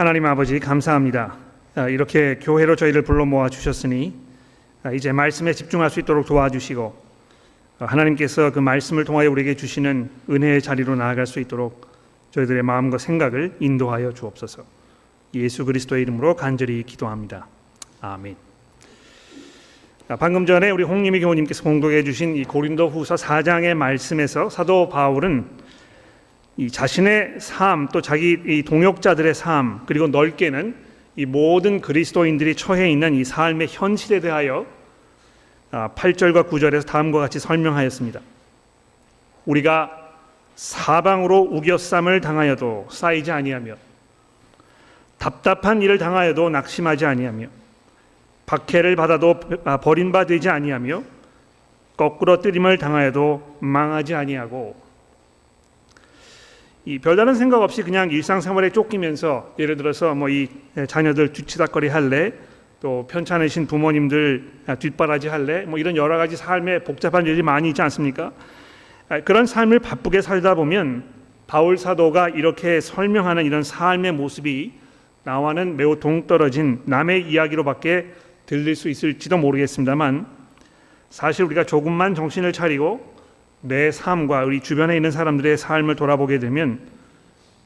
하나님 아버지 감사합니다. 아, 이렇게 교회로 저희를 불러 모아 주셨으니 아, 이제 말씀에 집중할 수 있도록 도와주시고 아, 하나님께서 그 말씀을 통하여 우리에게 주시는 은혜의 자리로 나아갈 수 있도록 저희들의 마음과 생각을 인도하여 주옵소서. 예수 그리스도의 이름으로 간절히 기도합니다. 아멘. 방금 전에 우리 홍님희 교우님께서 공독해 주신 이 고린도후서 4장의 말씀에서 사도 바울은 이 자신의 삶 또 자기 이 동역자들의 삶 그리고 넓게는 이 모든 그리스도인들이 처해 있는 이 삶의 현실에 대하여 8절과 아, 9절에서 다음과 같이 설명하였습니다. 우리가 사방으로 우겨쌈을 당하여도 쌓이지 아니하며 답답한 일을 당하여도 낙심하지 아니하며 박해를 받아도 아, 버림받지 아니하며 거꾸로 뜨림을 당하여도 망하지 아니하고 이 별다른 생각 없이 그냥 일상생활에 쫓기면서 예를 들어서 뭐 이 자녀들 뒤치다거리 할래 또 편찮으신 부모님들 아, 뒷바라지 할래 뭐 이런 여러 가지 삶에 복잡한 일이 많이 있지 않습니까? 아, 그런 삶을 바쁘게 살다 보면 바울 사도가 이렇게 설명하는 이런 삶의 모습이 나와는 매우 동떨어진 남의 이야기로밖에 들릴 수 있을지도 모르겠습니다만 사실 우리가 조금만 정신을 차리고 내 삶과 우리 주변에 있는 사람들의 삶을 돌아보게 되면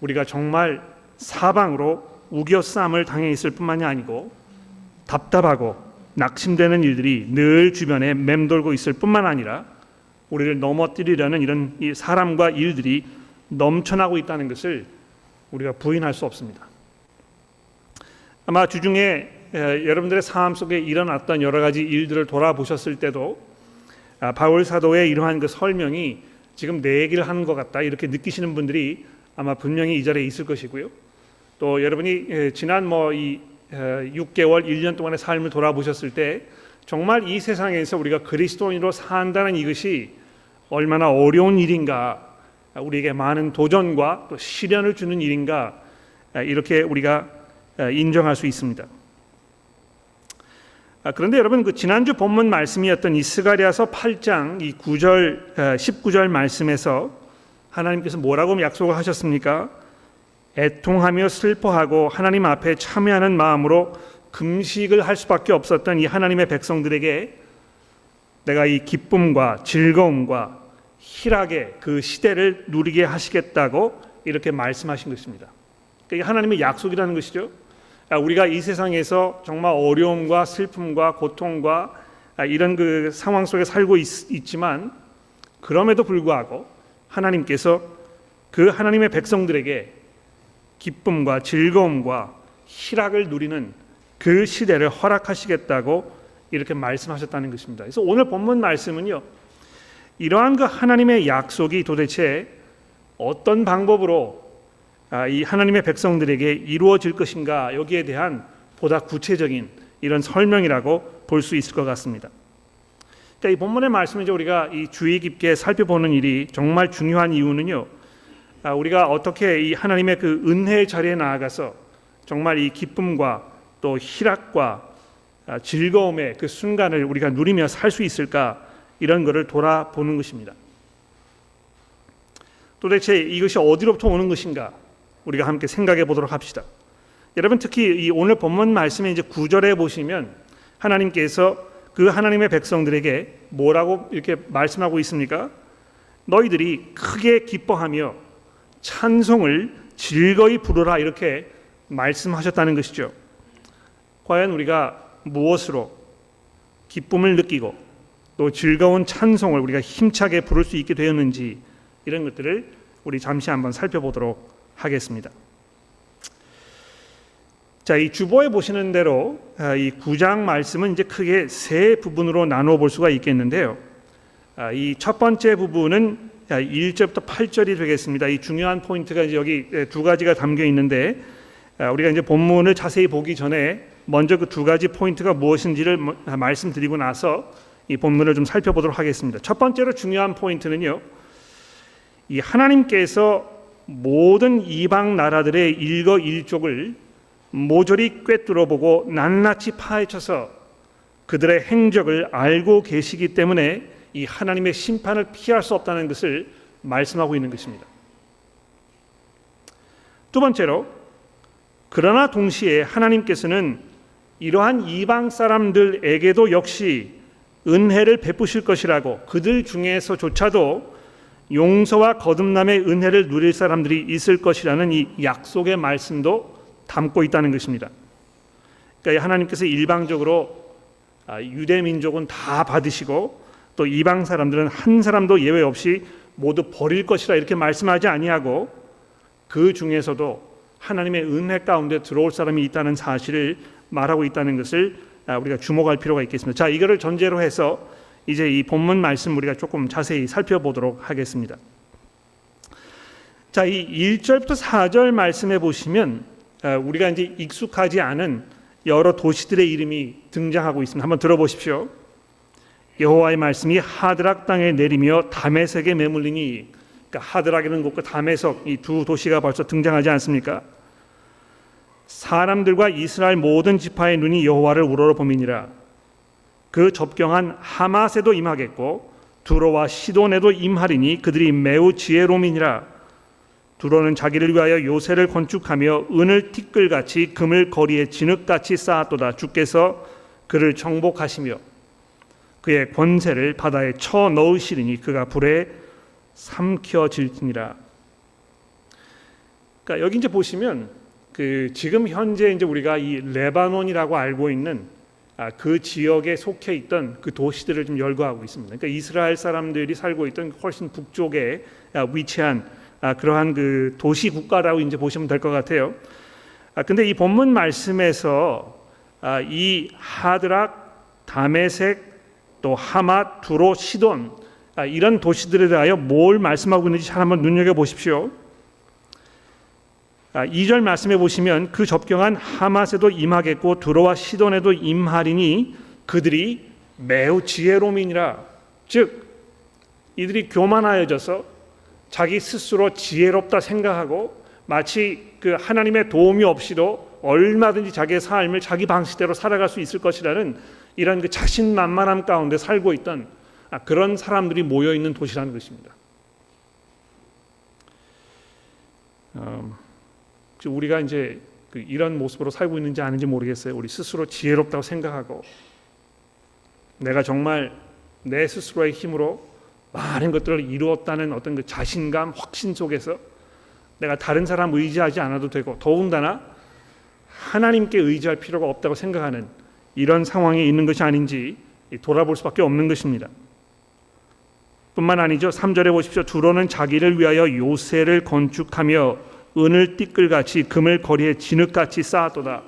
우리가 정말 사방으로 우겨쌈을 당해 있을 뿐만이 아니고 답답하고 낙심되는 일들이 늘 주변에 맴돌고 있을 뿐만 아니라 우리를 넘어뜨리려는 이런 사람과 일들이 넘쳐나고 있다는 것을 우리가 부인할 수 없습니다. 아마 주중에 여러분들의 삶 속에 일어났던 여러 가지 일들을 돌아보셨을 때도 아, 바울 사도의 이러한 그 설명이 지금 내 얘기를 하는 것 같다 이렇게 느끼시는 분들이 아마 분명히 이 자리에 있을 것이고요. 또 여러분이 지난 뭐 이 6개월, 1년 동안의 삶을 돌아보셨을 때 정말 이 세상에서 우리가 그리스도인으로 산다는 이것이 얼마나 어려운 일인가, 우리에게 많은 도전과 또 시련을 주는 일인가 이렇게 우리가 인정할 수 있습니다. 아, 그런데 여러분 그 지난주 본문 말씀이었던 이 스가리아서 8장 이 9절 19절 말씀에서 하나님께서 뭐라고 약속을 하셨습니까? 애통하며 슬퍼하고 하나님 앞에 참여하는 마음으로 금식을 할 수밖에 없었던 이 하나님의 백성들에게 내가 이 기쁨과 즐거움과 희락의 그 시대를 누리게 하시겠다고 이렇게 말씀하신 것입니다. 그러니까 하나님의 약속이라는 것이죠. 아, 우리가 이 세상에서 정말 어려움과 슬픔과 고통과 아, 이런 그 상황 속에 살고 있, 지만 그럼에도 불구하고 하나님께서 그 하나님의 백성들에게 기쁨과 즐거움과 희락을 누리는 그 시대를 허락하시겠다고 이렇게 말씀하셨다는 것입니다. 그래서 오늘 본문 말씀은요. 이러한 그 하나님의 약속이 도대체 어떤 방법으로 아, 이 하나님의 백성들에게 이루어질 것인가 여기에 대한 보다 구체적인 이런 설명이라고 볼 수 있을 것 같습니다. 그러니까 이 본문의 말씀을 우리가 이 주의 깊게 살펴보는 일이 정말 중요한 이유는요. 아, 우리가 어떻게 이 하나님의 그 은혜의 자리에 나아가서 정말 이 기쁨과 또 희락과 아, 즐거움의 그 순간을 우리가 누리며 살 수 있을까 이런 것을 돌아보는 것입니다. 도대체 이것이 어디로부터 오는 것인가? 우리가 함께 생각해 보도록 합시다. 여러분 특히 이 오늘 본문 말씀에 이제 구절에 보시면 하나님께서 그 하나님의 백성들에게 뭐라고 이렇게 말씀하고 있습니까? 너희들이 크게 기뻐하며 찬송을 즐거이 부르라 이렇게 말씀하셨다는 것이죠. 과연 우리가 무엇으로 기쁨을 느끼고 또 즐거운 찬송을 우리가 힘차게 부를 수 있게 되었는지 이런 것들을 우리 잠시 한번 살펴보도록 하겠습니다. 자, 이 주보에 보시는 대로 아, 이 구장 말씀은 이제 크게 세 부분으로 나누어 볼 수가 있겠는데요. 아, 이첫 번째 부분은 1절부터 아, 8절이 되겠습니다. 이 중요한 포인트가 이제 여기 두 가지가 담겨 있는데 우리가 이제 본문을 자세히 보기 전에 먼저 그 두 가지 포인트가 무엇인지를 말씀드리고 나서 이 본문을 좀 살펴보도록 하겠습니다. 첫 번째로 중요한 포인트는요. 이 하나님께서 모든 이방 나라들의 일거일족을 모조리 꿰뚫어 보고 낱낱이 파헤쳐서 그들의 행적을 알고 계시기 때문에 이 하나님의 심판을 피할 수 없다는 것을 말씀하고 있는 것입니다. 두 번째로 그러나 동시에 하나님께서는 이러한 이방 사람들에게도 역시 은혜를 베푸실 것이라고 그들 중에서조차도 용서와 거듭남의 은혜를 누릴 사람들이 있을 것이라는 이 약속의 말씀도 담고 있다는 것입니다. 그러니까 하나님께서 일방적으로 아, 유대 민족은 다 받으시고 또 이방 사람들은 한 사람도 예외 없이 모두 버릴 것이라 이렇게 말씀하지 아니하고 그 중에서도 하나님의 은혜 가운데 들어올 사람이 있다는 사실을 말하고 있다는 것을 아, 우리가 주목할 필요가 있겠습니다. 자, 이거를 전제로 해서 이제 이 본문 말씀 우리가 조금 자세히 살펴보도록 하겠습니다. 자, 이 1절부터 4절 말씀해 보시면 아, 우리가 이제 익숙하지 않은 여러 도시들의 이름이 등장하고 있습니다. 한번 들어보십시오. 여호와의 말씀이 하드락 땅에 내리며 다메섹에 매물리니 그러니까 하드락이라는 곳과 다메석 이두 도시가 벌써 등장하지 않습니까? 사람들과 이스라엘 모든 지파의 눈이 여호와를 우러러봄이니라 그 접경한 하맛에도 임하겠고 두로와 시돈에도 임하리니 그들이 매우 지혜로움이니라 두로는 자기를 위하여 요새를 건축하며 은을 티끌같이 금을 거리에 진흙같이 쌓았도다 주께서 그를 정복하시며 그의 권세를 바다에 쳐 넣으시리니 그가 불에 삼켜질지니라. 그러니까 여기 이제 보시면 그 지금 현재 이제 우리가 이 레바논이라고 알고 있는 아, 그 지역에 속해 있던 그 도시들을 좀 열거하고 있습니다. 그러니까 이스라엘 사람들이 살고 있던 훨씬 북쪽에 아, 위치한 아, 그러한 그 도시 국가라고 이제 보시면 될 것 같아요. 아, 근데 이 본문 말씀에서 아, 이 하드락, 다메색, 또 하맛, 두로, 시돈 아, 이런 도시들에 대하여 뭘 말씀하고 있는지 잘 한번 눈여겨 보십시오. 2절 아, 말씀해 보시면 그 접경한 하맛에도 임하겠고 두로와 시돈에도 임하리니 그들이 매우 지혜로움이니라 즉 이들이 교만하여져서 자기 스스로 지혜롭다 생각하고 마치 그 하나님의 도움이 없이도 얼마든지 자기의 삶을 자기 방식대로 살아갈 수 있을 것이라는 이런 그 자신만만함 가운데 살고 있던 아, 그런 사람들이 모여 있는 도시라는 것입니다. 어, 우리가 이제 그 이런 모습으로 살고 있는지 아닌지 모르겠어요. 우리 스스로 지혜롭다고 생각하고 내가 정말 내 스스로의 힘으로 많은 것들을 이루었다는 어떤 그 자신감, 확신 속에서 내가 다른 사람 의지하지 않아도 되고 더군다나 하나님께 의지할 필요가 없다고 생각하는 이런 상황에 있는 것이 아닌지 돌아볼 수밖에 없는 것입니다. 뿐만 아니죠. 3절에 보십시오. 두로는 자기를 위하여 요새를 건축하며 은을 띠끌같이 금을 거리에 진흙같이 쌓았도다.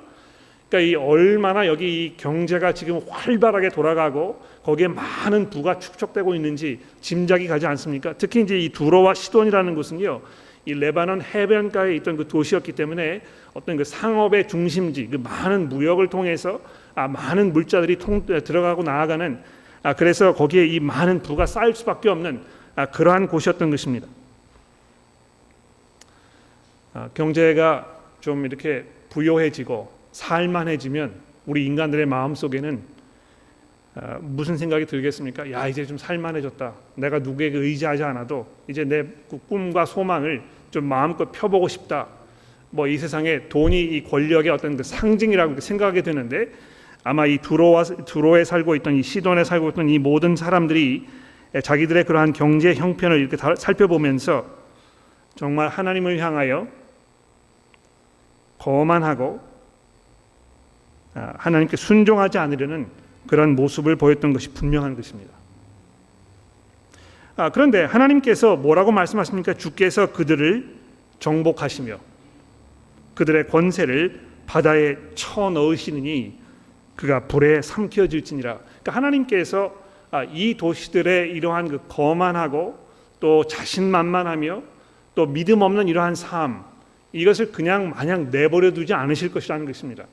그러니까 이 얼마나 여기 이 경제가 지금 활발하게 돌아가고 거기에 많은 부가 축적되고 있는지 짐작이 가지 않습니까? 특히 이제 이 두로와 시돈이라는 곳은요. 이 레바논 해변가에 있던 그 도시였기 때문에 어떤 그 상업의 중심지, 그 많은 무역을 통해서 아, 많은 물자들이 통, 들어가고 나아가는 아, 그래서 거기에 이 많은 부가 쌓일 수밖에 없는 아, 그러한 곳이었던 것입니다. 아, 경제가 좀 이렇게 부요해지고 살만해지면 우리 인간들의 마음 속에는 아, 무슨 생각이 들겠습니까? 야 이제 좀 살만해졌다. 내가 누구에게 의지하지 않아도 이제 내그 꿈과 소망을 좀 마음껏 펴보고 싶다. 뭐 이 세상에 돈이 이 권력의 어떤 그 상징이라고 생각하게 되는데 아마 이 두로와 두로에 살고 있던 이 시돈에 살고 있던 이 모든 사람들이 자기들의 그러한 경제 형편을 이렇게 살펴보면서 정말 하나님을 향하여 거만하고 아, 하나님께 순종하지 않으려는 그런 모습을 보였던 것이 분명한 것입니다. 아, 그런데 하나님께서 뭐라고 말씀하십니까? 주께서 그들을 정복하시며 그들의 권세를 바다에 쳐 넣으시느니 그가 불에 삼켜질지니라. 그러니까 하나님께서 아, 이 도시들의 이러한 그 거만하고 또 자신만만하며 또 믿음 없는 이러한 삶 이것을 그냥 마냥 내버려 두지 않으실 것이라는 것입니다.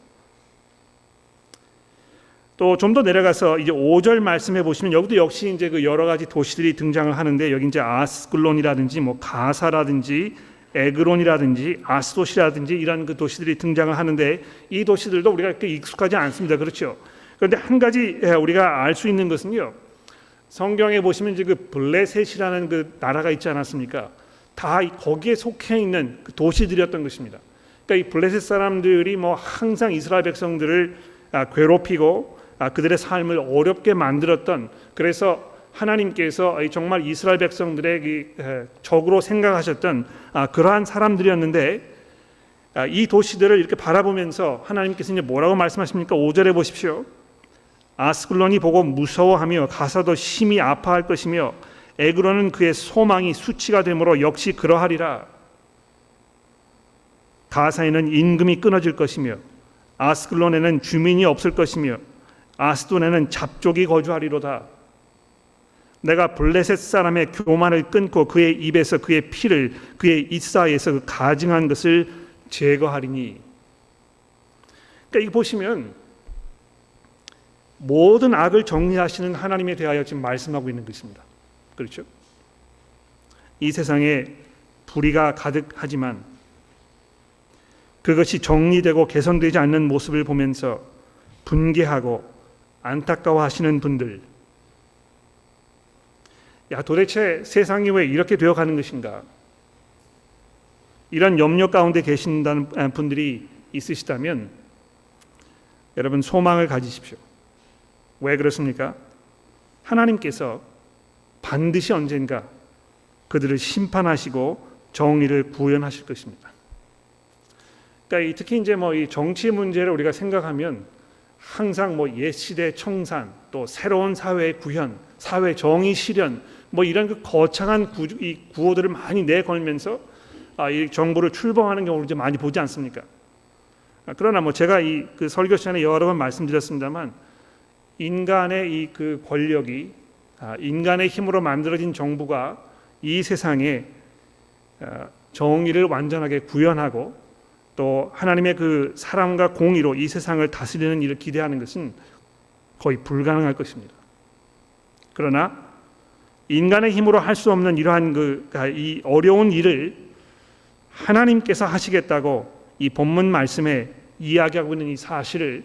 또 좀 더 내려가서 이제 5절 말씀해 보시면 여기도 역시 이제 그 여러 가지 도시들이 등장을 하는데 여기 이제 아스글론이라든지 뭐 가사라든지 에그론이라든지 아스도시라든지 이런 그 도시들이 등장을 하는데 이 도시들도 우리가 그렇게 익숙하지 않습니다. 그렇죠? 그런데 한 가지 예, 우리가 알 수 있는 것은요. 성경에 보시면 이제 그 블레셋이라는 그 나라가 있지 않았습니까? 다 거기에 속해 있는 그 도시들이었던 것입니다. 그러니까 이 블레셋 사람들이 뭐 항상 이스라엘 백성들을 아, 괴롭히고 아, 그들의 삶을 어렵게 만들었던 그래서 하나님께서 정말 이스라엘 백성들의 적으로 생각하셨던 아, 그러한 사람들이었는데 이 도시들을 이렇게 바라보면서 하나님께서 이제 뭐라고 말씀하십니까? 5절에 보십시오. 아스글론이 보고 무서워하며 가사도 심히 아파할 것이며 에그로는 그의 소망이 수치가 되므로 역시 그러하리라. 가사에는 임금이 끊어질 것이며 아스글론에는 주민이 없을 것이며 아스돈에는 잡족이 거주하리로다. 내가 블레셋 사람의 교만을 끊고 그의 입에서 그의 피를 그의 입사에서 그 가증한 것을 제거하리니. 그러니까 이거 보시면 모든 악을 정리하시는 하나님에 대하여 지금 말씀하고 있는 것입니다. 그렇죠? 이 세상에 불의가 가득하지만 그것이 정리되고 개선되지 않는 모습을 보면서 분개하고 안타까워하시는 분들 야 도대체 세상이 왜 이렇게 되어 가는 것인가 이런 염려 가운데 계신다는 분들이 있으시다면 여러분 소망을 가지십시오. 왜 그렇습니까? 하나님께서 반드시 언젠가 그들을 심판하시고 정의를 구현하실 것입니다. 그러니까 특히 이제 뭐 이 정치 문제를 우리가 생각하면 항상 뭐 옛 시대 청산 또 새로운 사회 구현, 사회 정의 실현 뭐 이런 그 거창한 구, 이 구호들을 많이 내걸면서 아, 이 정부를 출범하는 경우를 이제 많이 보지 않습니까? 아, 그러나 뭐 제가 이 그 설교 시간에 여러 번 말씀드렸습니다만 인간의 이 그 권력이 아, 인간의 힘으로 만들어진 정부가 이 세상에 아, 정의를 완전하게 구현하고 또 하나님의 그 사랑과 공의로 이 세상을 다스리는 일을 기대하는 것은 거의 불가능할 것입니다. 그러나 인간의 힘으로 할 수 없는 이러한 그이 그러니까 어려운 일을 하나님께서 하시겠다고 이 본문 말씀에 이야기하고 있는 이 사실을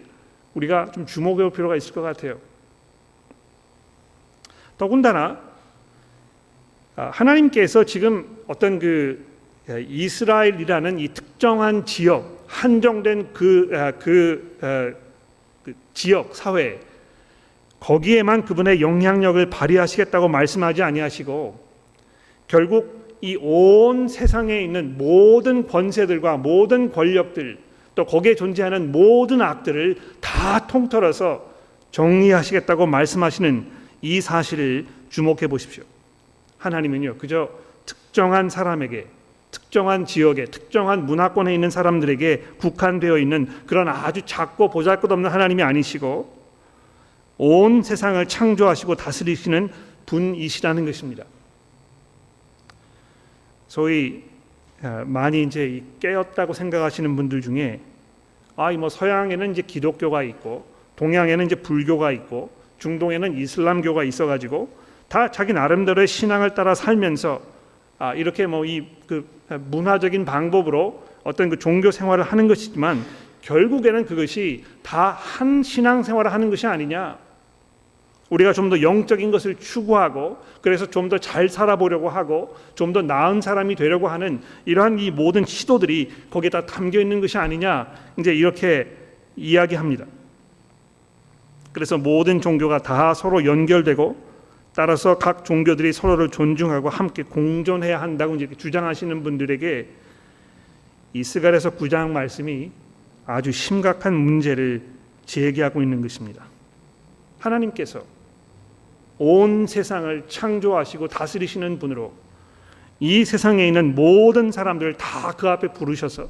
우리가 좀 주목해 볼 필요가 있을 것 같아요. 더군다나 아, 하나님께서 지금 어떤 그 이스라엘이라는 이 특정한 지역 한정된 그, 아, 그, 아, 그 지역 사회 거기에만 그분의 영향력을 발휘하시겠다고 말씀하지 아니하시고 결국 이 온 세상에 있는 모든 권세들과 모든 권력들 또 거기에 존재하는 모든 악들을 다 통틀어서 정리하시겠다고 말씀하시는 이 사실을 주목해 보십시오. 하나님은요, 그저 특정한 사람에게, 특정한 지역에, 특정한 문화권에 있는 사람들에게 국한되어 있는 그런 아주 작고 보잘것없는 하나님이 아니시고 온 세상을 창조하시고 다스리시는 분이시라는 것입니다. 소위 어, 많이 이제 깨었다고 생각하시는 분들 중에 아뭐 서양에는 이제 기독교가 있고 동양에는 이제 불교가 있고 중동에는 이슬람교가 있어가지고 다 자기 나름대로의 신앙을 따라 살면서 아 이렇게 뭐 이 그 문화적인 방법으로 어떤 그 종교 생활을 하는 것이지만 결국에는 그것이 다 한 신앙 생활을 하는 것이 아니냐 우리가 좀 더 영적인 것을 추구하고 그래서 좀 더 잘 살아보려고 하고 좀 더 나은 사람이 되려고 하는 이러한 이 모든 시도들이 거기에 다 담겨 있는 것이 아니냐 이제 이렇게 이야기합니다. 그래서 모든 종교가 다 서로 연결되고 따라서 각 종교들이 서로를 존중하고 함께 공존해야 한다고 이제 주장하시는 분들에게 이스갈에서 구장 말씀이 아주 심각한 문제를 제기하고 있는 것입니다. 하나님께서 온 세상을 창조하시고 다스리시는 분으로 이 세상에 있는 모든 사람들을 다 그 앞에 부르셔서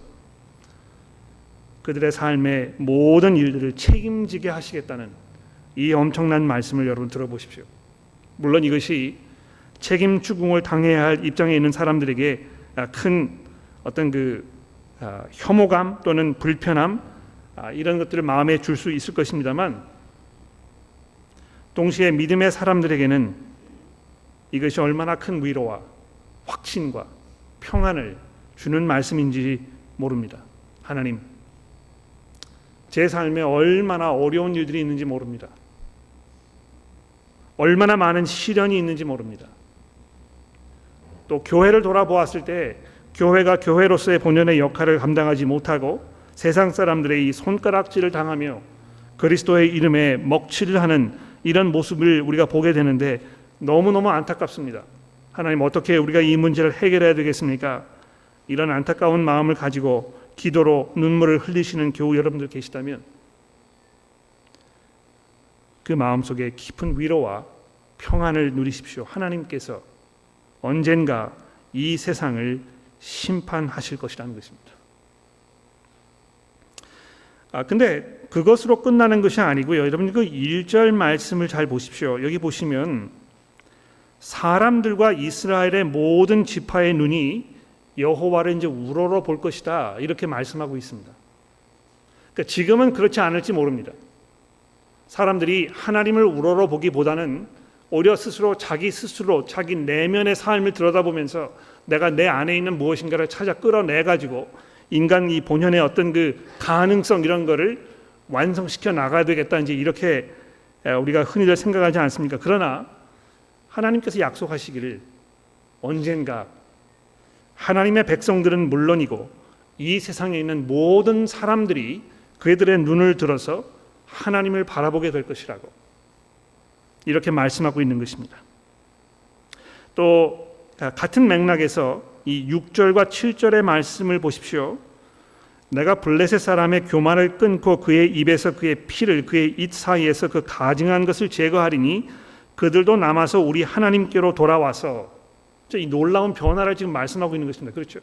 그들의 삶의 모든 일들을 책임지게 하시겠다는 이 엄청난 말씀을 여러분 들어보십시오. 물론 이것이 책임 추궁을 당해야 할 입장에 있는 사람들에게 큰 어떤 그 아, 혐오감 또는 불편함 아, 이런 것들을 마음에 줄 수 있을 것입니다만 동시에 믿음의 사람들에게는 이것이 얼마나 큰 위로와 확신과 평안을 주는 말씀인지 모릅니다. 하나님, 제 삶에 얼마나 어려운 일들이 있는지 모릅니다. 얼마나 많은 시련이 있는지 모릅니다. 또 교회를 돌아보았을 때 교회가 교회로서의 본연의 역할을 감당하지 못하고 세상 사람들의 이 손가락질을 당하며 그리스도의 이름에 먹칠을 하는 이런 모습을 우리가 보게 되는데 너무너무 안타깝습니다. 하나님 어떻게 우리가 이 문제를 해결해야 되겠습니까? 이런 안타까운 마음을 가지고 기도로 눈물을 흘리시는 교우 여러분들 계시다면 그 마음속에 깊은 위로와 평안을 누리십시오. 하나님께서 언젠가 이 세상을 심판하실 것이라는 것입니다. 아 근데 그것으로 끝나는 것이 아니고요. 여러분 그 1절 말씀을 잘 보십시오. 여기 보시면 사람들과 이스라엘의 모든 지파의 눈이 여호와를 이제 우러러 볼 것이다. 이렇게 말씀하고 있습니다. 그러니까 지금은 그렇지 않을지 모릅니다. 사람들이 하나님을 우러러 보기보다는 오히려 스스로 자기 스스로 자기 내면의 삶을 들여다보면서 내가 내 안에 있는 무엇인가를 찾아 끌어내 가지고 인간 이 본연의 어떤 그 가능성 이런 거를 완성시켜 나가야 되겠다 이제 이렇게 우리가 흔히들 생각하지 않습니까? 그러나 하나님께서 약속하시기를 언젠가 하나님의 백성들은 물론이고 이 세상에 있는 모든 사람들이 그들의 눈을 들어서 하나님을 바라보게 될 것이라고 이렇게 말씀하고 있는 것입니다. 또 같은 맥락에서 이 6절과 7절의 말씀을 보십시오. 내가 블레셋 사람의 교만을 끊고 그의 입에서 그의 피를 그의 입 사이에서 그 가증한 것을 제거하리니 그들도 남아서 우리 하나님께로 돌아와서 이 놀라운 변화를 지금 말씀하고 있는 것입니다. 그렇죠?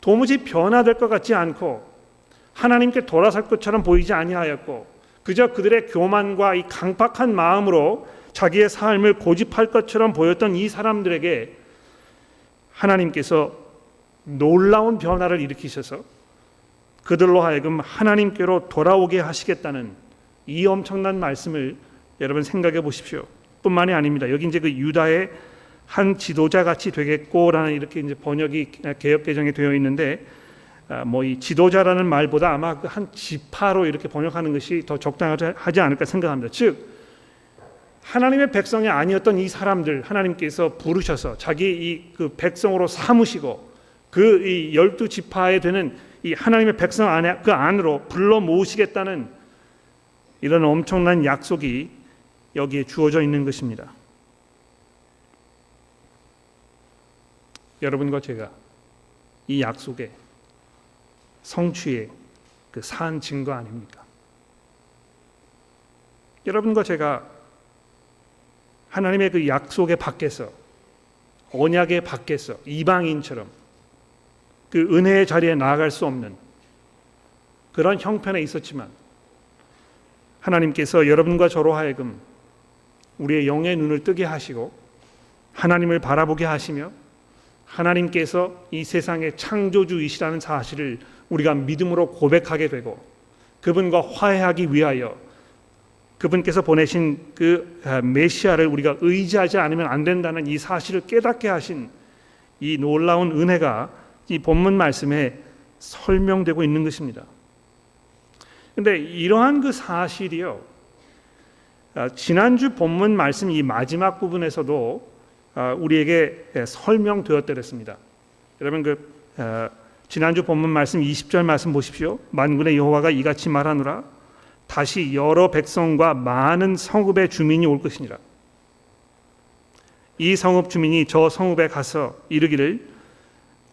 도무지 변화될 것 같지 않고 하나님께 돌아설 것처럼 보이지 아니하였고 그저 그들의 교만과 이 강팍한 마음으로 자기의 삶을 고집할 것처럼 보였던 이 사람들에게 하나님께서 놀라운 변화를 일으키셔서 그들로 하여금 하나님께로 돌아오게 하시겠다는 이 엄청난 말씀을 여러분 생각해 보십시오. 뿐만이 아닙니다. 여기 이제 그 유다의 한 지도자 같이 되겠고라는 이렇게 이제 번역이 개혁 개정에 되어 있는데 아, 뭐 이 지도자라는 말보다 아마 그한 지파로 이렇게 번역하는 것이 더 적당하지 않을까 생각합니다. 즉 하나님의 백성이 아니었던 이 사람들 하나님께서 부르셔서 자기 이 그 백성으로 삼으시고 그 이 열두 지파에 되는 이 하나님의 백성 안에 그 안으로 불러 모으시겠다는 이런 엄청난 약속이 여기에 주어져 있는 것입니다. 여러분과 제가 이 약속의 성취의 그 산 증거 아닙니까? 여러분과 제가 하나님의 그 약속의 밖에서 언약의 밖에서 이방인처럼 그 은혜의 자리에 나아갈 수 없는 그런 형편에 있었지만 하나님께서 여러분과 저로 하여금 우리의 영의 눈을 뜨게 하시고 하나님을 바라보게 하시며 하나님께서 이 세상의 창조주이시라는 사실을 우리가 믿음으로 고백하게 되고 그분과 화해하기 위하여 그분께서 보내신 그 아, 메시아를 우리가 의지하지 않으면 안 된다는 이 사실을 깨닫게 하신 이 놀라운 은혜가 이 본문 말씀에 설명되고 있는 것입니다. 근데 이러한 그 사실이요. 아, 지난주 본문 말씀 이 마지막 부분에서도 아, 우리에게 설명되었더랬습니다. 여러분 그 지난주 본문 말씀 20절 말씀 보십시오. 만군의 여호와가 이같이 말하노라 다시 여러 백성과 많은 성읍의 주민이 올 것이니라. 이 성읍 주민이 저 성읍에 가서 이르기를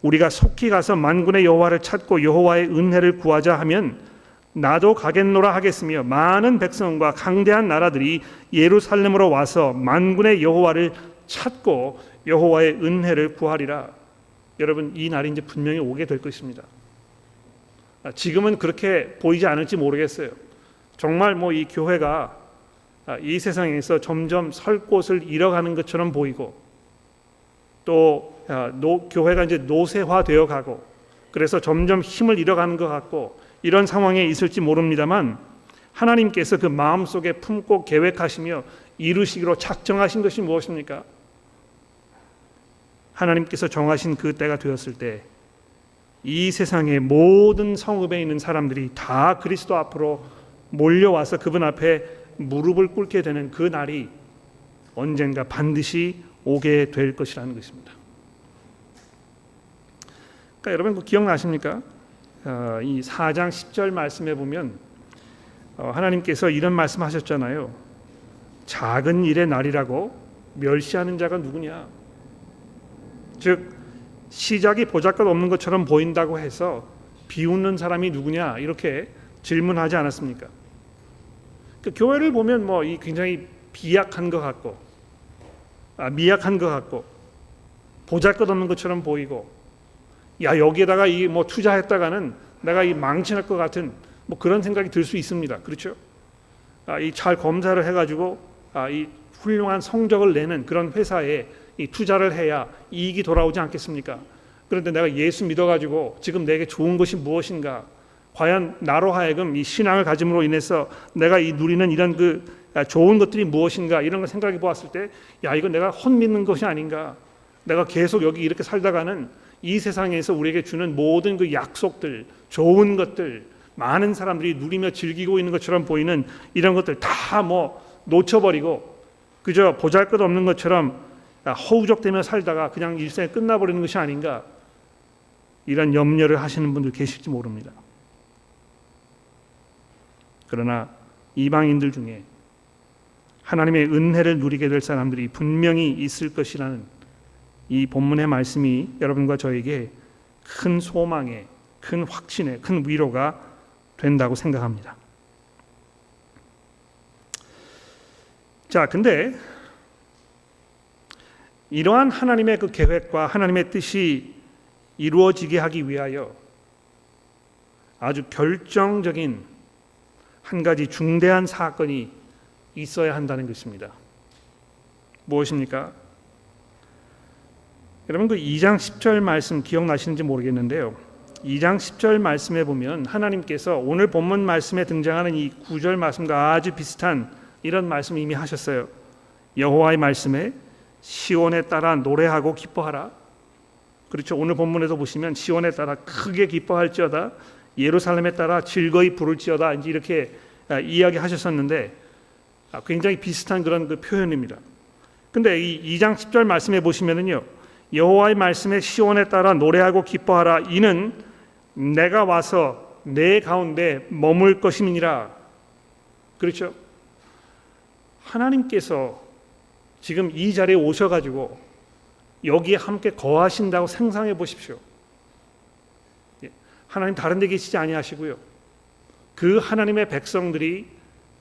우리가 속히 가서 만군의 여호와를 찾고 여호와의 은혜를 구하자 하면 나도 가겠노라 하겠으며 많은 백성과 강대한 나라들이 예루살렘으로 와서 만군의 여호와를 찾고 여호와의 은혜를 구하리라. 여러분 이 날이 이제 분명히 오게 될 것입니다. 아, 지금은 그렇게 보이지 않을지 모르겠어요. 정말 뭐 이 교회가 아, 이 세상에서 점점 설 곳을 잃어가는 것처럼 보이고 또 아, 노, 교회가 이제 노쇠화되어 가고 그래서 점점 힘을 잃어가는 것 같고 이런 상황에 있을지 모릅니다만 하나님께서 그 마음 속에 품고 계획하시며 이루시기로 작정하신 것이 무엇입니까? 하나님께서 정하신 그 때가 되었을 때 이 세상의 모든 성읍에 있는 사람들이 다 그리스도 앞으로 몰려와서 그분 앞에 무릎을 꿇게 되는 그 날이 언젠가 반드시 오게 될 것이라는 것입니다. 그러니까 여러분 그 기억나십니까? 어, 이 4장 10절 말씀에 보면 어, 하나님께서 이런 말씀하셨잖아요. 작은 일의 날이라고 멸시하는 자가 누구냐? 즉 시작이 보잘것 없는 것처럼 보인다고 해서 비웃는 사람이 누구냐 이렇게 질문하지 않았습니까? 그 교회를 보면 뭐 이 굉장히 비약한 것 같고 아, 미약한 것 같고 보잘것없는 것처럼 보이고 야 여기에다가 이 뭐 투자했다가는 내가 이 망신할 것 같은 뭐 그런 생각이 들 수 있습니다. 그렇죠? 아, 이 잘 검사를 해가지고 아, 이 훌륭한 성적을 내는 그런 회사에 이 투자를 해야 이익이 돌아오지 않겠습니까? 그런데 내가 예수 믿어가지고 지금 내게 좋은 것이 무엇인가? 과연 나로 하여금 이 신앙을 가짐으로 인해서 내가 이 누리는 이런 그 좋은 것들이 무엇인가 이런 걸 생각해 보았을 때, 야 이거 내가 헛 믿는 것이 아닌가? 내가 계속 여기 이렇게 살다가는 이 세상에서 우리에게 주는 모든 그 약속들, 좋은 것들, 많은 사람들이 누리며 즐기고 있는 것처럼 보이는 이런 것들 다 뭐 놓쳐버리고 그저 보잘것없는 것처럼 허우적대며 살다가 그냥 일생이 끝나버리는 것이 아닌가 이런 염려를 하시는 분들 계실지 모릅니다. 그러나 이방인들 중에 하나님의 은혜를 누리게 될 사람들이 분명히 있을 것이라는 이 본문의 말씀이 여러분과 저에게 큰 소망에 큰 확신에 큰 위로가 된다고 생각합니다. 자, 근데 이러한 하나님의 그 계획과 하나님의 뜻이 이루어지게 하기 위하여 아주 결정적인 한 가지 중대한 사건이 있어야 한다는 것입니다. 무엇입니까? 여러분 그 2장 10절 말씀 기억나시는지 모르겠는데요. 2장 10절 말씀에 보면 하나님께서 오늘 본문 말씀에 등장하는 이 9절 말씀과 아주 비슷한 이런 말씀 이미 하셨어요. 여호와의 말씀에 시온에 따라 노래하고 기뻐하라. 그렇죠. 오늘 본문에서 보시면 시온에 따라 크게 기뻐할지어다. 예루살렘에 따라 즐거이 부를지어다. 이제 이렇게 아, 이야기하셨었는데 아, 굉장히 비슷한 그런 그 표현입니다. 근데 이 2장 10절 말씀에 보시면은요. 여호와의 말씀에 시온에 따라 노래하고 기뻐하라. 이는 내가 와서 내 가운데 머물 것임이니라. 그렇죠? 하나님께서 지금 이 자리에 오셔가지고 여기에 함께 거하신다고 상상해 보십시오. 예, 하나님 다른 데 계시지 아니하시고요. 그 하나님의 백성들이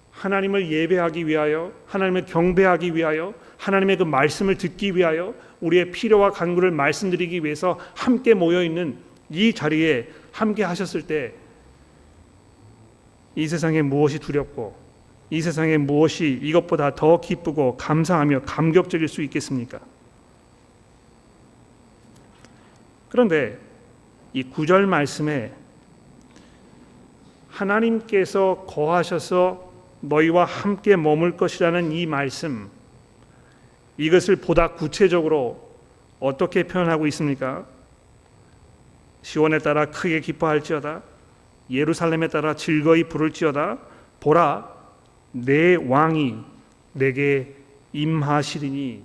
하나님을 예배하기 위하여 하나님을 경배하기 위하여 하나님의 그 말씀을 듣기 위하여 우리의 필요와 간구를 말씀드리기 위해서 함께 모여 있는 이 자리에 함께 하셨을 때 이 세상에 무엇이 두렵고 이 세상에 무엇이 이것보다 더 기쁘고 감사하며 감격적일 수 있겠습니까? 그런데 이 구절 말씀에 하나님께서 거하셔서 너희와 함께 머물 것이라는 이 말씀 이것을 보다 구체적으로 어떻게 표현하고 있습니까? 시온에 따라 크게 기뻐할지어다 예루살렘에 따라 즐거이 부를지어다 보라 내 왕이 내게 임하시리니.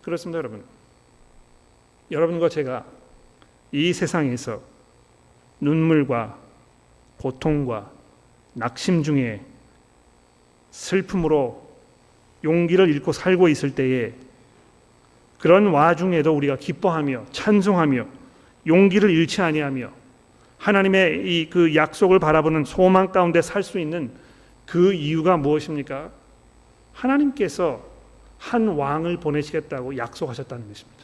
그렇습니다 여러분. 여러분과 제가 이 세상에서 눈물과 고통과 낙심 중에 슬픔으로 용기를 잃고 살고 있을 때에 그런 와중에도 우리가 기뻐하며 찬송하며 용기를 잃지 아니하며 하나님의 이 그 약속을 바라보는 소망 가운데 살 수 있는 그 이유가 무엇입니까? 하나님께서 한 왕을 보내시겠다고 약속하셨다는 것입니다.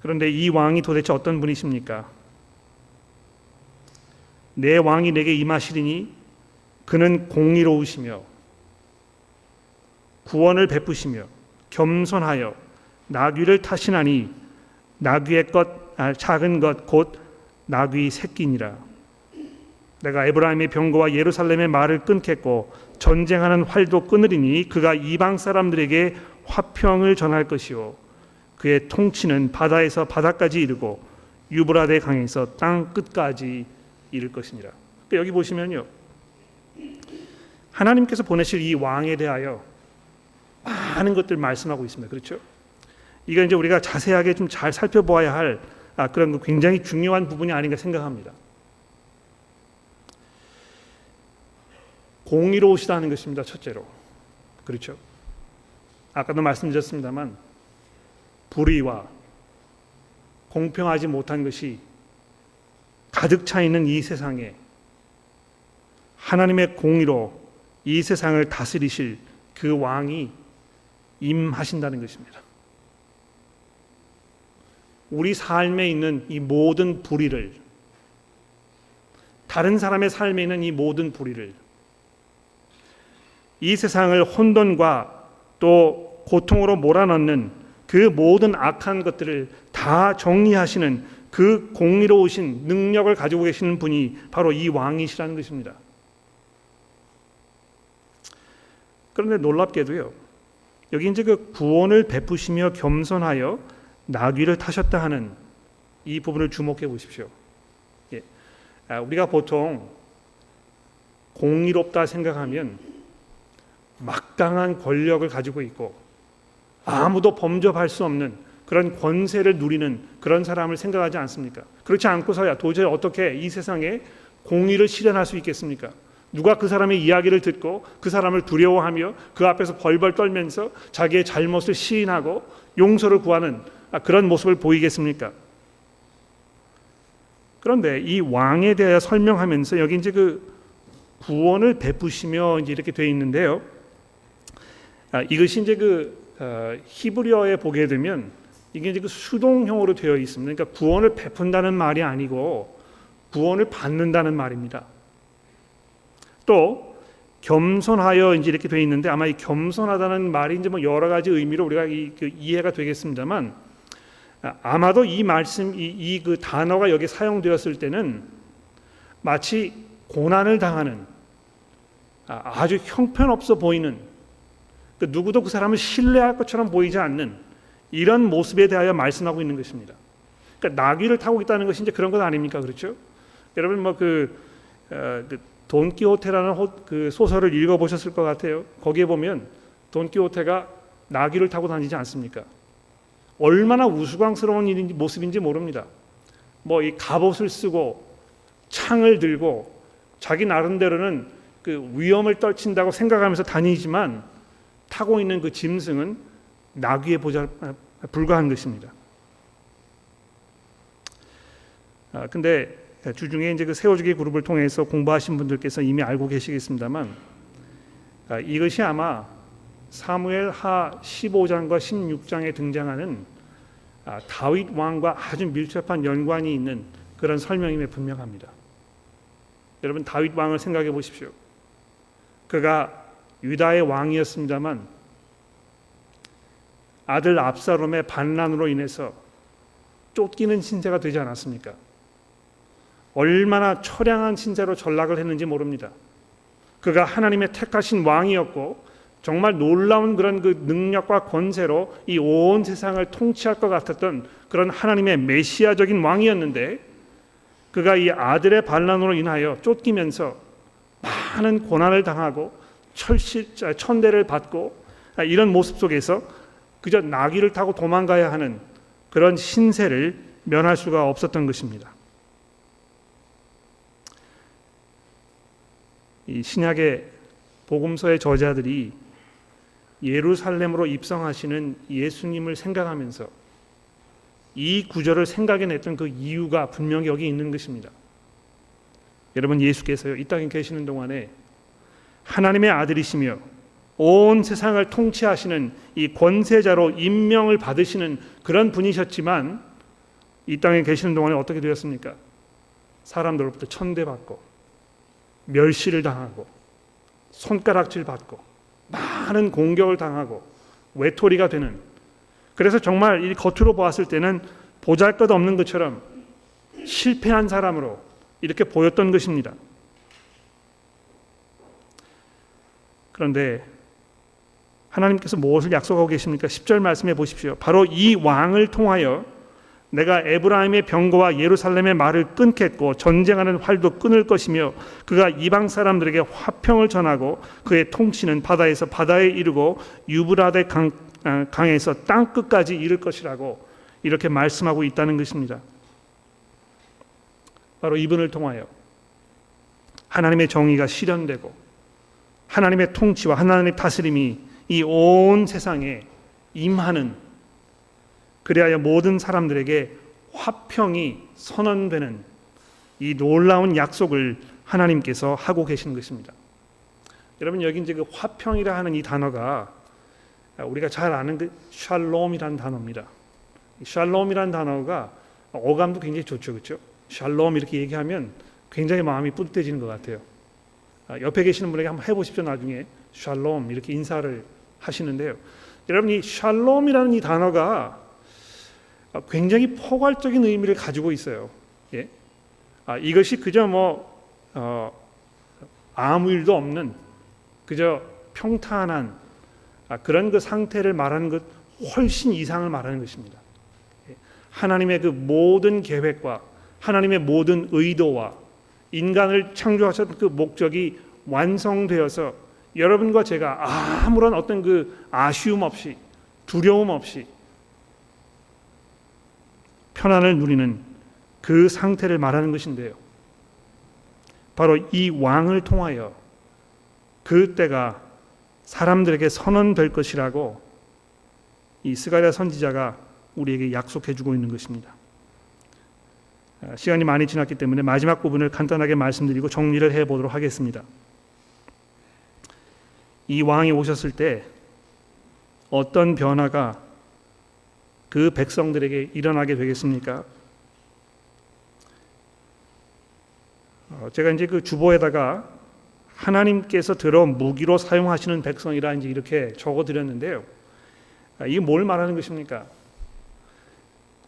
그런데 이 왕이 도대체 어떤 분이십니까? 내 왕이 내게 임하시리니 그는 공의로우시며 구원을 베푸시며 겸손하여 나귀를 타시나니 나귀의 것 아, 작은 것 곧 나귀 새끼니라. 내가 에브라임의 병거와 예루살렘의 말을 끊겠고 전쟁하는 활도 끊으리니 그가 이방 사람들에게 화평을 전할 것이요 그의 통치는 바다에서 바다까지 이르고 유브라데 강에서 땅 끝까지 이를 것이니라. 그러니까 여기 보시면요. 하나님께서 보내실 이 왕에 대하여 많은 것들 말씀하고 있습니다. 그렇죠? 이거 이제 우리가 자세하게 좀 잘 살펴보아야 할 아, 그런 굉장히 중요한 부분이 아닌가 생각합니다. 공의로우시다는 것입니다. 첫째로. 그렇죠. 아까도 말씀드렸습니다만 불의와 공평하지 못한 것이 가득 차 있는 이 세상에 하나님의 공의로 이 세상을 다스리실 그 왕이 임하신다는 것입니다. 우리 삶에 있는 이 모든 불의를 다른 사람의 삶에 있는 이 모든 불의를 이 세상을 혼돈과 또 고통으로 몰아넣는 그 모든 악한 것들을 다 정리하시는 그 공의로우신 능력을 가지고 계시는 분이 바로 이 왕이시라는 것입니다. 그런데 놀랍게도요. 여기 이제 그 구원을 베푸시며 겸손하여 나귀를 타셨다 하는 이 부분을 주목해 보십시오. 예. 아, 우리가 보통 공의롭다 생각하면 막강한 권력을 가지고 있고 아무도 범접할 수 없는 그런 권세를 누리는 그런 사람을 생각하지 않습니까? 그렇지 않고서야 도저히 어떻게 이 세상에 공의를 실현할 수 있겠습니까? 누가 그 사람의 이야기를 듣고 그 사람을 두려워하며 그 앞에서 벌벌 떨면서 자기의 잘못을 시인하고 용서를 구하는 그런 모습을 보이겠습니까? 그런데 이 왕에 대해 설명하면서 여기 이제 그 구원을 베푸시며 이제 이렇게 돼 있는데요. 아, 이것이 이제 그 어, 히브리어에 보게 되면 이게 이제 그 수동형으로 되어 있습니다. 그러니까 구원을 베푼다는 말이 아니고 구원을 받는다는 말입니다. 또 겸손하여 이제 이렇게 되어 있는데 아마 이 겸손하다는 말이 이제 뭐 여러 가지 의미로 우리가 이, 그 이해가 되겠습니다만 아, 아마도 이 말씀 이그 단어가 여기 사용되었을 때는 마치 고난을 당하는 아, 아주 형편없어 보이는 그 누구도 그 사람을 신뢰할 것처럼 보이지 않는 이런 모습에 대하여 말씀하고 있는 것입니다. 그러니까 나귀를 타고 있다는 것이 이제 그런 것 아닙니까, 그렇죠? 여러분 뭐그 어, 그 돈키호테라는 호, 그 소설을 읽어 보셨을 것 같아요. 거기에 보면 돈키호테가 나귀를 타고 다니지 않습니까? 얼마나 우스꽝스러운 일인지 모습인지 모릅니다. 뭐 이 갑옷을 쓰고 창을 들고 자기 나름대로는 그 위험을 떨친다고 생각하면서 다니지만 타고 있는 그 짐승은 나귀에 보자 불과한 것입니다. 아, 근데 주중에 이제 그 세워주기 그룹을 통해서 공부하신 분들께서 이미 알고 계시겠습니다만 아, 이것이 아마 사무엘 하 15장과 16장에 등장하는 아, 다윗 왕과 아주 밀접한 연관이 있는 그런 설명임에 분명합니다. 여러분 다윗 왕을 생각해 보십시오. 그가 유다의 왕이었습니다만 아들 압사롬의 반란으로 인해서 쫓기는 신세가 되지 않았습니까? 얼마나 처량한 신세로 전락을 했는지 모릅니다. 그가 하나님의 택하신 왕이었고 정말 놀라운 그런 그 능력과 권세로 이 온 세상을 통치할 것 같았던 그런 하나님의 메시아적인 왕이었는데 그가 이 아들의 반란으로 인하여 쫓기면서 많은 고난을 당하고 철시 천대를 받고 이런 모습 속에서 그저 나귀를 타고 도망가야 하는 그런 신세를 면할 수가 없었던 것입니다. 이 신약의 복음서의 저자들이 예루살렘으로 입성하시는 예수님을 생각하면서 이 구절을 생각해 냈던 그 이유가 분명히 여기 있는 것입니다. 여러분 예수께서요 이 땅에 계시는 동안에 하나님의 아들이시며 온 세상을 통치하시는 이 권세자로 임명을 받으시는 그런 분이셨지만 이 땅에 계시는 동안에 어떻게 되었습니까? 사람들로부터 천대받고 멸시를 당하고 손가락질 받고 많은 공격을 당하고 외톨이가 되는 그래서 정말 이 겉으로 보았을 때는 보잘 것 없는 것처럼 실패한 사람으로 이렇게 보였던 것입니다. 그런데 하나님께서 무엇을 약속하고 계십니까? 10절 말씀해 보십시오. 바로 이 왕을 통하여 내가 에브라임의 병거와 예루살렘의 말을 끊겠고 전쟁하는 활도 끊을 것이며 그가 이방 사람들에게 화평을 전하고 그의 통치는 바다에서 바다에 이르고 유브라데 강 아, 강에서 땅 끝까지 이를 것이라고 이렇게 말씀하고 있다는 것입니다. 바로 이분을 통하여 하나님의 정의가 실현되고 하나님의 통치와 하나님의 다스림이 이 온 세상에 임하는 그리하여 모든 사람들에게 화평이 선언되는 이 놀라운 약속을 하나님께서 하고 계신 것입니다. 여러분 여기 이제 그 화평이라 하는 이 단어가 우리가 잘 아는 그 샬롬이라는 단어입니다. 샬롬이라는 단어가 어감도 굉장히 좋죠, 그렇죠? 샬롬 이렇게 얘기하면 굉장히 마음이 뿌듯해지는 것 같아요. 아, 옆에 계시는 분에게 한번 해보십시오. 나중에 샬롬 이렇게 인사를 하시는데요. 여러분 이 샬롬이라는 이 단어가 굉장히 포괄적인 의미를 가지고 있어요. 예? 아, 이것이 그저 뭐 어, 아무 일도 없는 그저 평탄한 아, 그런 그 상태를 말하는 것 훨씬 이상을 말하는 것입니다. 예? 하나님의 그 모든 계획과 하나님의 모든 의도와 인간을 창조하셨던 그 목적이 완성되어서 여러분과 제가 아무런 어떤 그 아쉬움 없이 두려움 없이 편안을 누리는 그 상태를 말하는 것인데요. 바로 이 왕을 통하여 그 때가 사람들에게 선언될 것이라고 이 스가랴 선지자가 우리에게 약속해 주고 있는 것입니다. 아, 시간이 많이 지났기 때문에 마지막 부분을 간단하게 말씀드리고 정리를 해 보도록 하겠습니다. 이 왕이 오셨을 때 어떤 변화가 그 백성들에게 일어나게 되겠습니까? 어, 제가 이제 그 주보에다가 하나님께서 들어 무기로 사용하시는 백성이라 이제 이렇게 적어 드렸는데요. 아, 이게 뭘 말하는 것입니까?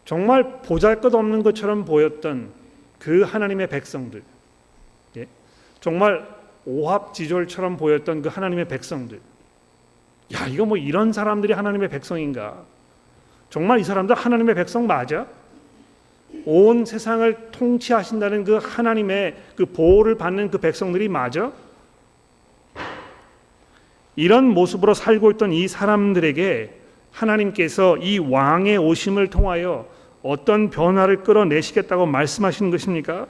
정말 보잘것없는 것처럼 보였던 그 하나님의 백성들, 예? 정말 오합지졸처럼 보였던 그 하나님의 백성들. 야, 이거 뭐 이런 사람들이 하나님의 백성인가? 정말 이 사람들 하나님의 백성 맞아? 온 세상을 통치하신다는 그 하나님의 그 보호를 받는 그 백성들이 맞아? 이런 모습으로 살고 있던 이 사람들에게 하나님께서 이 왕의 오심을 통하여 어떤 변화를 끌어내시겠다고 말씀하시는 것입니까?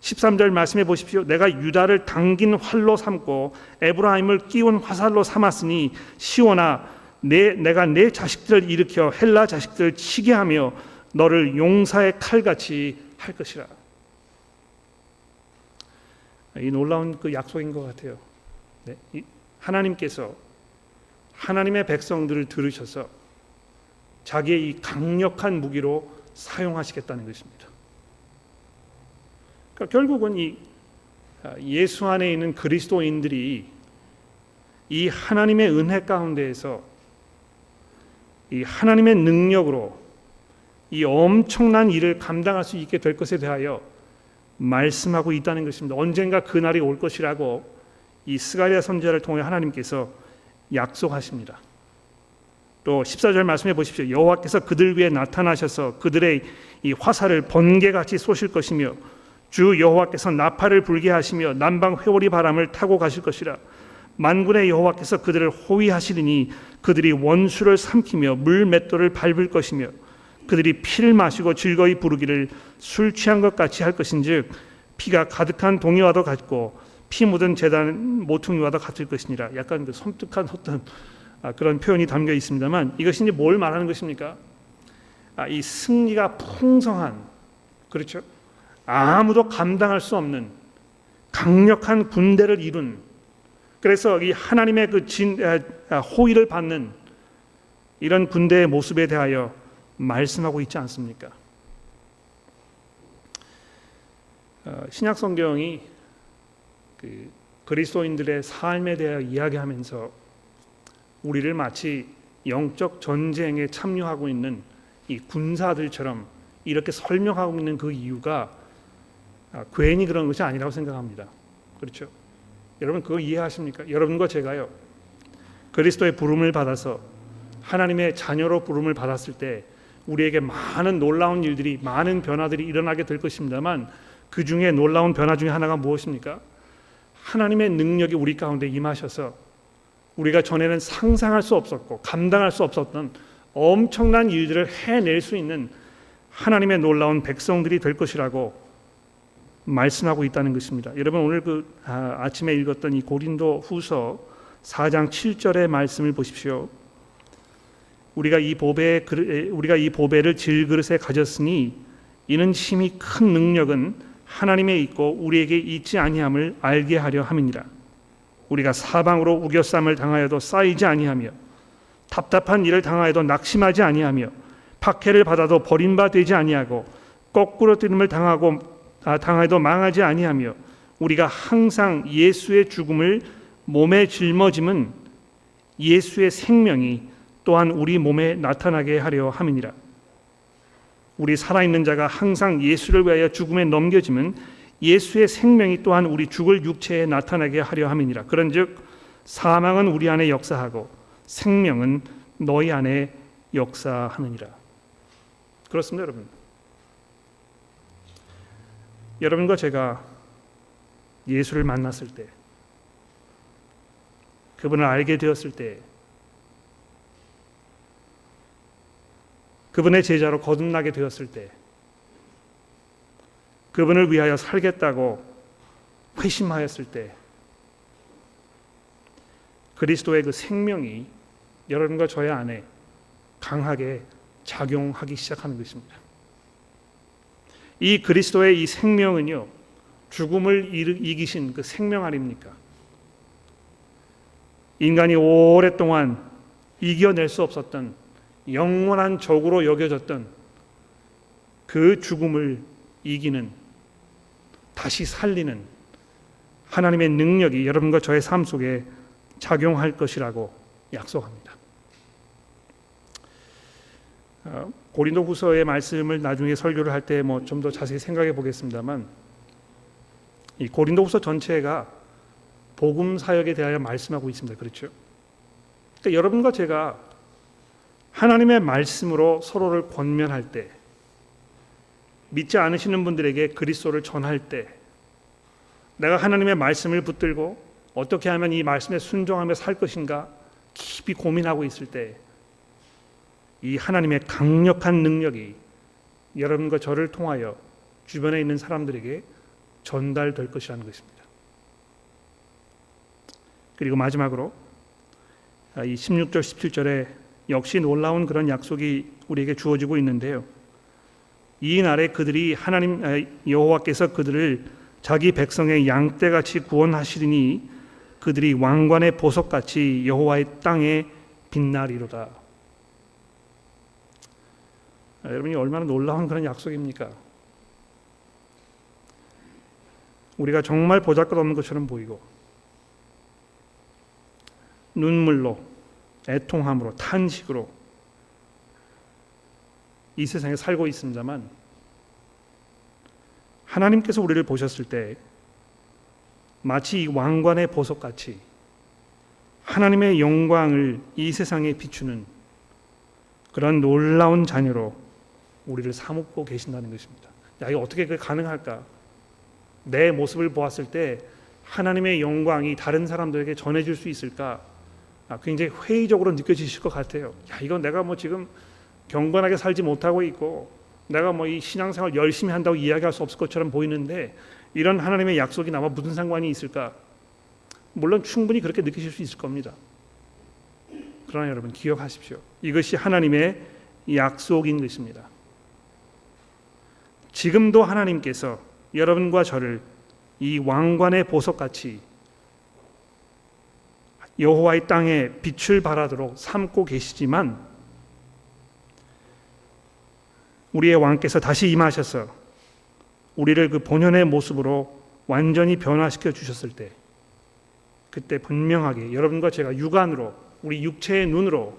13절 말씀해 보십시오. 내가 유다를 당긴 활로 삼고 에브라임을 끼운 화살로 삼았으니 시온아 내 내가 내 자식들을 일으켜 헬라 자식들을 치게 하며 너를 용사의 칼같이 할 것이라. 이 놀라운 그 약속인 것 같아요. 네? 하나님께서 하나님의 백성들을 들으셔서 자기의 이 강력한 무기로 사용하시겠다는 것입니다. 그러니까 결국은 이 아, 예수 안에 있는 그리스도인들이 이 하나님의 은혜 가운데에서 이 하나님의 능력으로 이 엄청난 일을 감당할 수 있게 될 것에 대하여 말씀하고 있다는 것입니다. 언젠가 그 날이 올 것이라고 이 스가랴 선지자를 통해 하나님께서 약속하십니다. 또 14절 말씀해 보십시오. 여호와께서 그들 위에 나타나셔서 그들의 이 화살을 번개같이 쏘실 것이며 주 여호와께서 나팔을 불게 하시며 남방 회오리 바람을 타고 가실 것이라 만군의 여호와께서 그들을 호위하시리니 그들이 원수를 삼키며 물 맷돌을 밟을 것이며 그들이 피를 마시고 즐거이 부르기를 술 취한 것 같이 할 것인즉 피가 가득한 동이와도 같고 피 묻은 재단 모퉁이와도 같을 것이니라 약간 그 섬뜩한 어떤 아, 그런 표현이 담겨 있습니다만 이것이 이제 뭘 말하는 것입니까? 아, 이 승리가 풍성한 그렇죠? 아무도 감당할 수 없는 강력한 군대를 이룬 그래서 이 하나님의 그 진, 아, 호의를 받는 이런 군대의 모습에 대하여 말씀하고 있지 않습니까? 어, 신약 성경이 그 그리스도인들의 삶에 대하여 이야기하면서 우리를 마치 영적 전쟁에 참여하고 있는 이 군사들처럼 이렇게 설명하고 있는 그 이유가 아, 괜히 그런 것이 아니라고 생각합니다. 그렇죠? 여러분 그거 이해하십니까? 여러분과 제가요 그리스도의 부름을 받아서 하나님의 자녀로 부름을 받았을 때 우리에게 많은 놀라운 일들이 많은 변화들이 일어나게 될 것입니다만 그 중에 놀라운 변화 중에 하나가 무엇입니까? 하나님의 능력이 우리 가운데 임하셔서 우리가 전에는 상상할 수 없었고 감당할 수 없었던 엄청난 일들을 해낼 수 있는 하나님의 놀라운 백성들이 될 것이라고 말씀하고 있다는 것입니다. 여러분 오늘 그 아, 침에 읽었던 이 고린도 후서 4장 7절의 말씀을 보십시오. 우리가 이 보배 우리가 이 보배를 질그릇에 가졌으니 이는 힘이 큰 능력은 하나님에 있고 우리에게 있지 아니함을 알게 하려 함이니라. 우리가 사방으로 우겨쌈을 당하여도 쌓이지 아니하며 답답한 일을 당하여도 낙심하지 아니하며 박해를 받아도 버림바 되지 아니하고 거꾸로 뜨림을 당하고 아, 당하여도 망하지 아니하며 우리가 항상 예수의 죽음을 몸에 짊어짐은 예수의 생명이 또한 우리 몸에 나타나게 하려 함이니라. 우리 살아있는 자가 항상 예수를 위하여 죽음에 넘겨지면 예수의 생명이 또한 우리 죽을 육체에 나타나게 하려 함이니라. 그런즉 사망은 우리 안에 역사하고 생명은 너희 안에 역사하느니라. 그렇습니다, 여러분. 여러분과 제가 예수를 만났을 때, 그분을 알게 되었을 때, 그분의 제자로 거듭나게 되었을 때, 그분을 위하여 살겠다고 회심하였을 때 그리스도의 그 생명이 여러분과 저의 안에 강하게 작용하기 시작하는 것입니다. 이 그리스도의 이 생명은요 죽음을 이기신 그 생명 아닙니까? 인간이 오랫동안 이겨낼 수 없었던 영원한 적으로 여겨졌던 그 죽음을 이기는 다시 살리는 하나님의 능력이 여러분과 저의 삶 속에 작용할 것이라고 약속합니다. 어, 고린도후서의 말씀을 나중에 설교를 할 때 뭐 좀 더 자세히 생각해 보겠습니다만 이 고린도후서 전체가 복음 사역에 대하여 말씀하고 있습니다. 그렇죠? 그러니까 여러분과 제가 하나님의 말씀으로 서로를 권면할 때 믿지 않으시는 분들에게 그리스도를 전할 때 내가 하나님의 말씀을 붙들고 어떻게 하면 이 말씀에 순종하며 살 것인가 깊이 고민하고 있을 때 이 하나님의 강력한 능력이 여러분과 저를 통하여 주변에 있는 사람들에게 전달될 것이라는 것입니다. 그리고 마지막으로 이 16절 17절에 역시 놀라운 그런 약속이 우리에게 주어지고 있는데요. 이 날에 그들이 하나님 여호와께서 그들을 자기 백성의 양떼같이 구원하시리니 그들이 왕관의 보석같이 여호와의 땅에 빛나리로다. 아, 여러분이 얼마나 놀라운 그런 약속입니까? 우리가 정말 보잘것없는 것처럼 보이고 눈물로 애통함으로 탄식으로 이 세상에 살고 있습니다만 하나님께서 우리를 보셨을 때 마치 왕관의 보석같이 하나님의 영광을 이 세상에 비추는 그런 놀라운 자녀로 우리를 사먹고 계신다는 것입니다. 야, 이거 어떻게 그 가능할까? 내 모습을 보았을 때 하나님의 영광이 다른 사람들에게 전해질 수 있을까? 아, 굉장히 회의적으로 느껴지실 것 같아요. 야, 이건 내가 뭐 지금 경건하게 살지 못하고 있고 내가 뭐 이 신앙생활 열심히 한다고 이야기할 수 없을 것처럼 보이는데 이런 하나님의 약속이 나와 무슨 상관이 있을까? 물론 충분히 그렇게 느끼실 수 있을 겁니다. 그러나 여러분 기억하십시오. 이것이 하나님의 약속인 것입니다. 지금도 하나님께서 여러분과 저를 이 왕관의 보석같이 여호와의 땅에 빛을 발하도록 삼고 계시지만 우리의 왕께서 다시 임하셔서 우리를 그 본연의 모습으로 완전히 변화시켜 주셨을 때 그때 분명하게 여러분과 제가 육안으로 우리 육체의 눈으로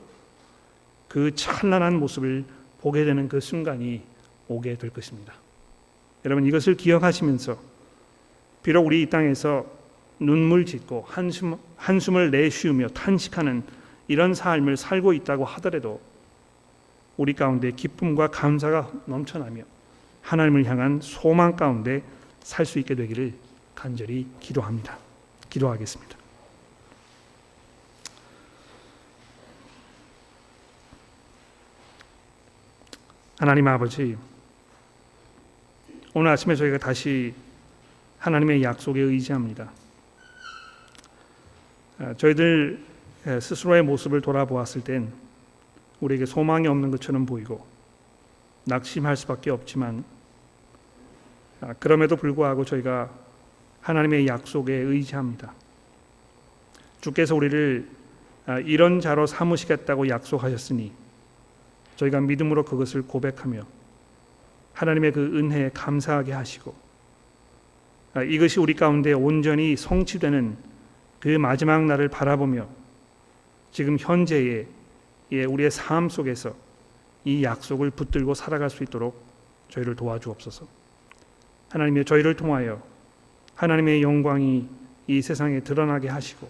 그 찬란한 모습을 보게 되는 그 순간이 오게 될 것입니다. 여러분 이것을 기억하시면서 비록 우리 이 땅에서 눈물 짓고 한숨, 한숨을 내쉬우며 탄식하는 이런 삶을 살고 있다고 하더라도 우리 가운데 기쁨과 감사가 넘쳐나며 하나님을 향한 소망 가운데 살 수 있게 되기를 간절히 기도합니다. 기도하겠습니다. 하나님 아버지, 오늘 아침에 저희가 다시 하나님의 약속에 의지합니다. 아, 저희들 스스로의 모습을 돌아보았을 땐 우리에게 소망이 없는 것처럼 보이고 낙심할 수밖에 없지만 아, 그럼에도 불구하고 저희가 하나님의 약속에 의지합니다. 주께서 우리를 아, 이런 자로 삼으시겠다고 약속하셨으니 저희가 믿음으로 그것을 고백하며 하나님의 그 은혜에 감사하게 하시고 아, 이것이 우리 가운데 온전히 성취되는 그 마지막 날을 바라보며 지금 현재의 예, 우리의 삶 속에서 이 약속을 붙들고 살아갈 수 있도록 저희를 도와주옵소서. 하나님의 저희를 통하여 하나님의 영광이 이 세상에 드러나게 하시고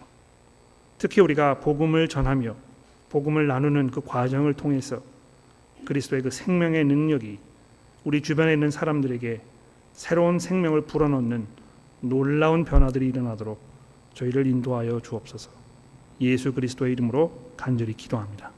특히 우리가 복음을 전하며 복음을 나누는 그 과정을 통해서 그리스도의 그 생명의 능력이 우리 주변에 있는 사람들에게 새로운 생명을 불어넣는 놀라운 변화들이 일어나도록 저희를 인도하여 주옵소서. 예수 그리스도의 이름으로 간절히 기도합니다.